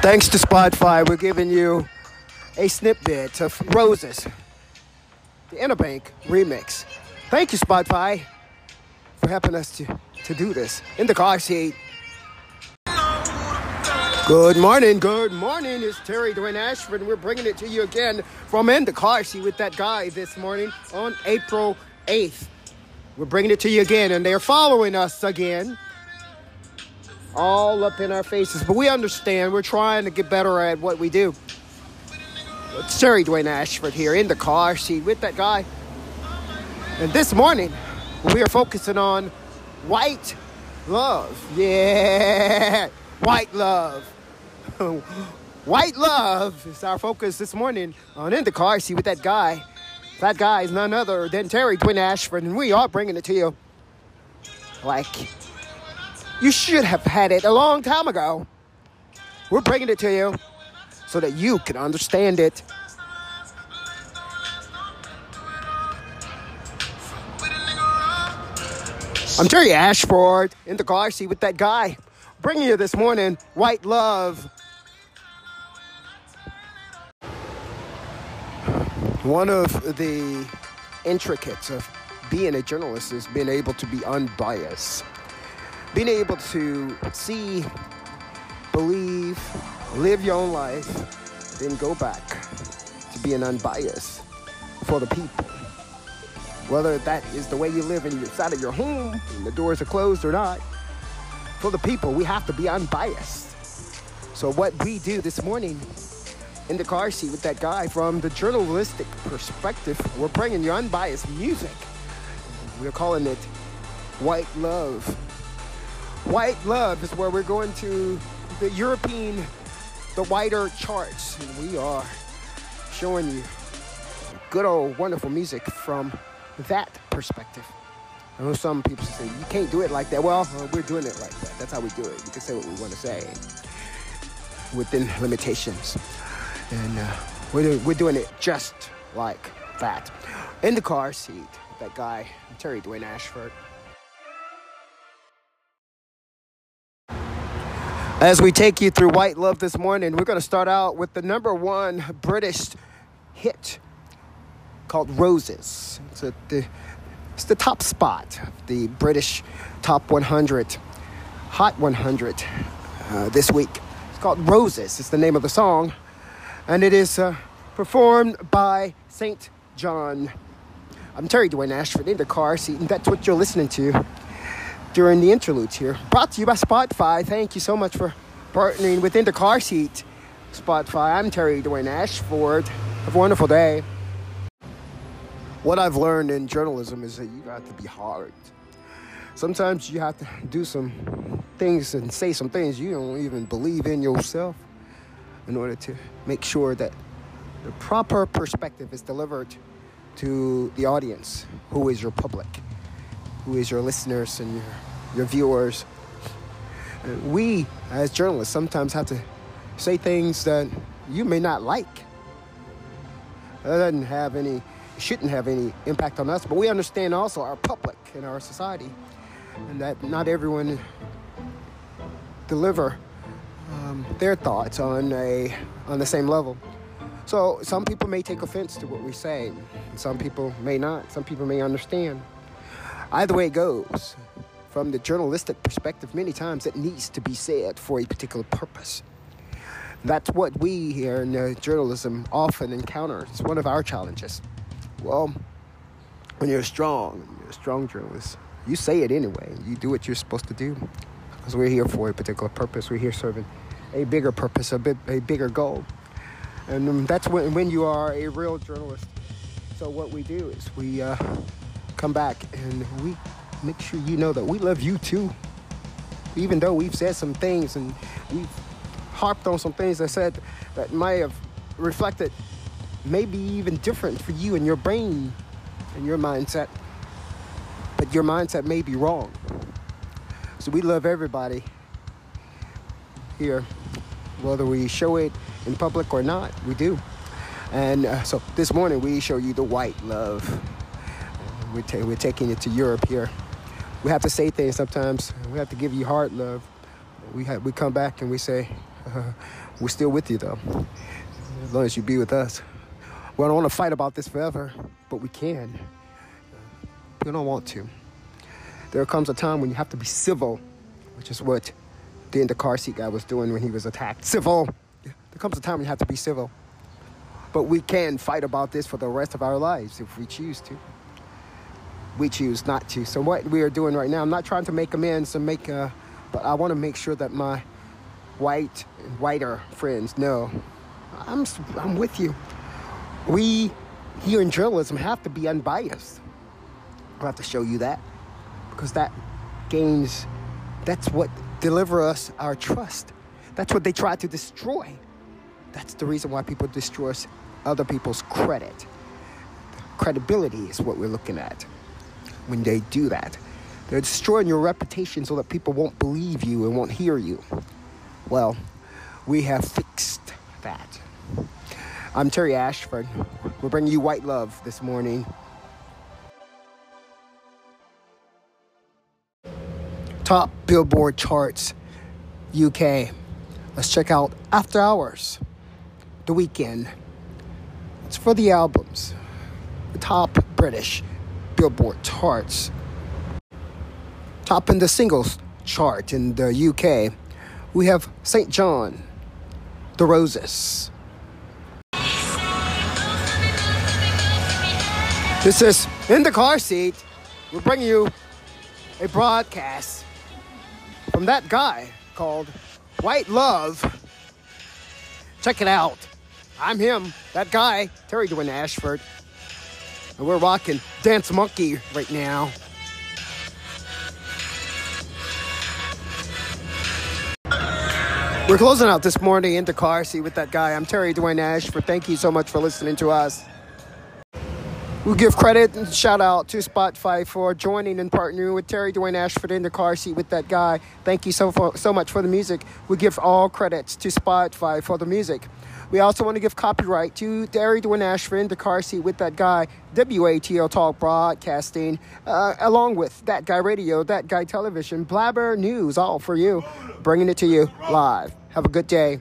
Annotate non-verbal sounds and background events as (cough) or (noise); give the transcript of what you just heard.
Thanks to Spotify, we're giving you a snippet of Roses, the Imanbek remix. Thank you, Spotify, for helping us to, to do this in the car seat. Good morning, good morning. It's Terry Dwayne Ashford, and we're bringing it to you again from in the car seat with that guy this morning on April 8th. We're bringing it to you again, and they're following us again all up in our faces. But we understand. We're trying to get better at what we do. It's Terry Dwayne Ashford here in the car seat with that guy. And this morning, we are focusing on white love. Yeah, white love. (laughs) white love is our focus this morning on In the Car Seat with that guy. That guy is none other than Terry Dwayne Ashford, and we are bringing it to you like you should have had it a long time ago. We're bringing it to you so that you can understand it. I'm Terry Ashford in the car seat with that guy. Bringing you this morning White Love. One of the intricates of being a journalist is being able to be unbiased being able to see, believe, live your own life, then go back to being unbiased for the people. Whether that is the way you live inside of your home, the doors are closed or not, for the people, we have to be unbiased. So, what we do this morning in the car seat with that guy from the journalistic perspective, we're bringing you unbiased music. We're calling it White Love White Love is where we're going to the European, the wider charts. And we are showing you good old wonderful music from that perspective. I know some people say you can't do it like that. Well, uh, we're doing it like that. That's how we do it. We can say what we want to say within limitations. And uh, we're, we're doing it just like that. In the car seat, that guy, Terry Dwayne Ashford. As we take you through White Love this morning, we're going to start out with the number one British hit called Roses. It's, a, the, it's the top spot, the British Top 100, Hot 100 uh, this week. It's called Roses, it's the name of the song, and it is uh, performed by St. John. I'm Terry Dwayne Ashford in the car seat, and that's what you're listening to during the interludes here. Brought to you by Spotify. Thank you so much for partnering within the car seat. Spotify. I'm Terry Dwayne Ashford. Have a wonderful day. What I've learned in journalism is that you got to be hard. Sometimes you have to do some things and say some things you don't even believe in yourself in order to make sure that the proper perspective is delivered to the audience, who is your public who is your listeners and your, your viewers. We, as journalists, sometimes have to say things that you may not like. That doesn't have any, shouldn't have any impact on us, but we understand also our public and our society, and that not everyone deliver um, their thoughts on a on the same level. So some people may take offense to what we say. Some people may not. Some people may understand. Either way it goes, from the journalistic perspective, many times it needs to be said for a particular purpose. That's what we here in uh, journalism often encounter. It's one of our challenges. Well, when you're strong, you're a strong journalist, you say it anyway. You do what you're supposed to do. Because we're here for a particular purpose. We're here serving a bigger purpose, a, bit, a bigger goal. And um, that's when, when you are a real journalist. So what we do is we uh, come back and we make sure you know that we love you too. Even though we've said some things and we've harped on some things that said that might have reflected maybe even different for you and your brain and your mindset. But your mindset may be wrong. So we love everybody here, whether we show it in public or not, we do. And uh, so this morning we show you the white love we're, ta- we're taking it to Europe here. We have to say things sometimes. We have to give you hard love. We have, we come back and we say, (laughs) We're still with you though, as long as you be with us. We don't want to fight about this forever, but we can. We don't want to. There comes a time when you have to be civil, which is what the in the car seat guy was doing when he was attacked. Civil. There comes a time when you have to be civil. But we can fight about this for the rest of our lives if we choose to. We choose not to. So what we are doing right now, I'm not trying to make amends and make, uh, but I want to make sure that my white and whiter friends know I'm I'm with you. We here in journalism have to be unbiased. I'll have to show you that because that gains, that's what deliver us our trust. That's what they try to destroy. That's the reason why people destroy other people's credit. Credibility is what we're looking at when they do that. They're destroying your reputation so that people won't believe you and won't hear you. Well, we have fixed that. I'm Terry Ashford. We're bringing you White Love this morning. top Billboard charts UK. Let's check out After Hours, The Weeknd. It's for the albums. The top British Billboard charts. Top in the singles chart in the UK, we have St. John, The Roses. This is In the Car Seat. We're bringing you a broadcast from that guy called White Love. Check it out. I'm him, that guy, Terry Dwayne Ashford. And we're rocking Dance Monkey right now. We're closing out this morning in the car seat with that guy. I'm Terry Dwayne Ashford. Thank you so much for listening to us. We give credit and shout out to Spotify for joining and partnering with Terry Dwayne Ashford in the car seat with that guy. Thank you so for, so much for the music. We give all credits to Spotify for the music. We also want to give copyright to Terry Dwayne Ashford in the car seat with that guy, WATL Talk Broadcasting, uh, along with That Guy Radio, That Guy Television, Blabber News, all for you, bringing it to you live. Have a good day.